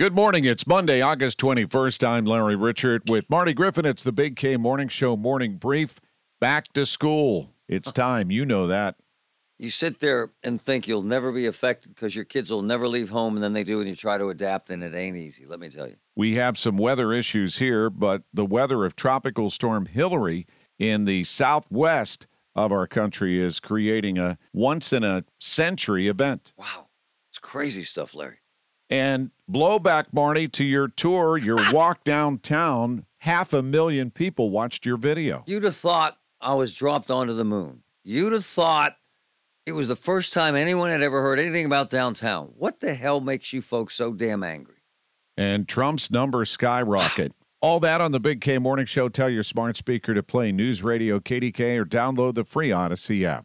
Good morning. It's Monday, August 21st. I'm Larry Richert with Marty Griffin. It's the Big K Morning Show morning brief. Back to school. It's time. You know that. You sit there and think you'll never be affected because your kids will never leave home, and then they do, and you try to adapt, and it ain't easy. Let me tell you. We have some weather issues here, but the weather of Tropical Storm Hilary in the southwest of our country is creating a once in a century event. Wow. It's crazy stuff, Larry. And blowback, Marty, to your tour, your walk downtown, half a million people watched your video. You'd have thought I was dropped onto the moon. You'd have thought it was the first time anyone had ever heard anything about downtown. What the hell makes you folks so damn angry? And Trump's numbers skyrocket. All that on the Big K Morning Show. Tell your smart speaker to play News Radio KDK or download the free Odyssey app.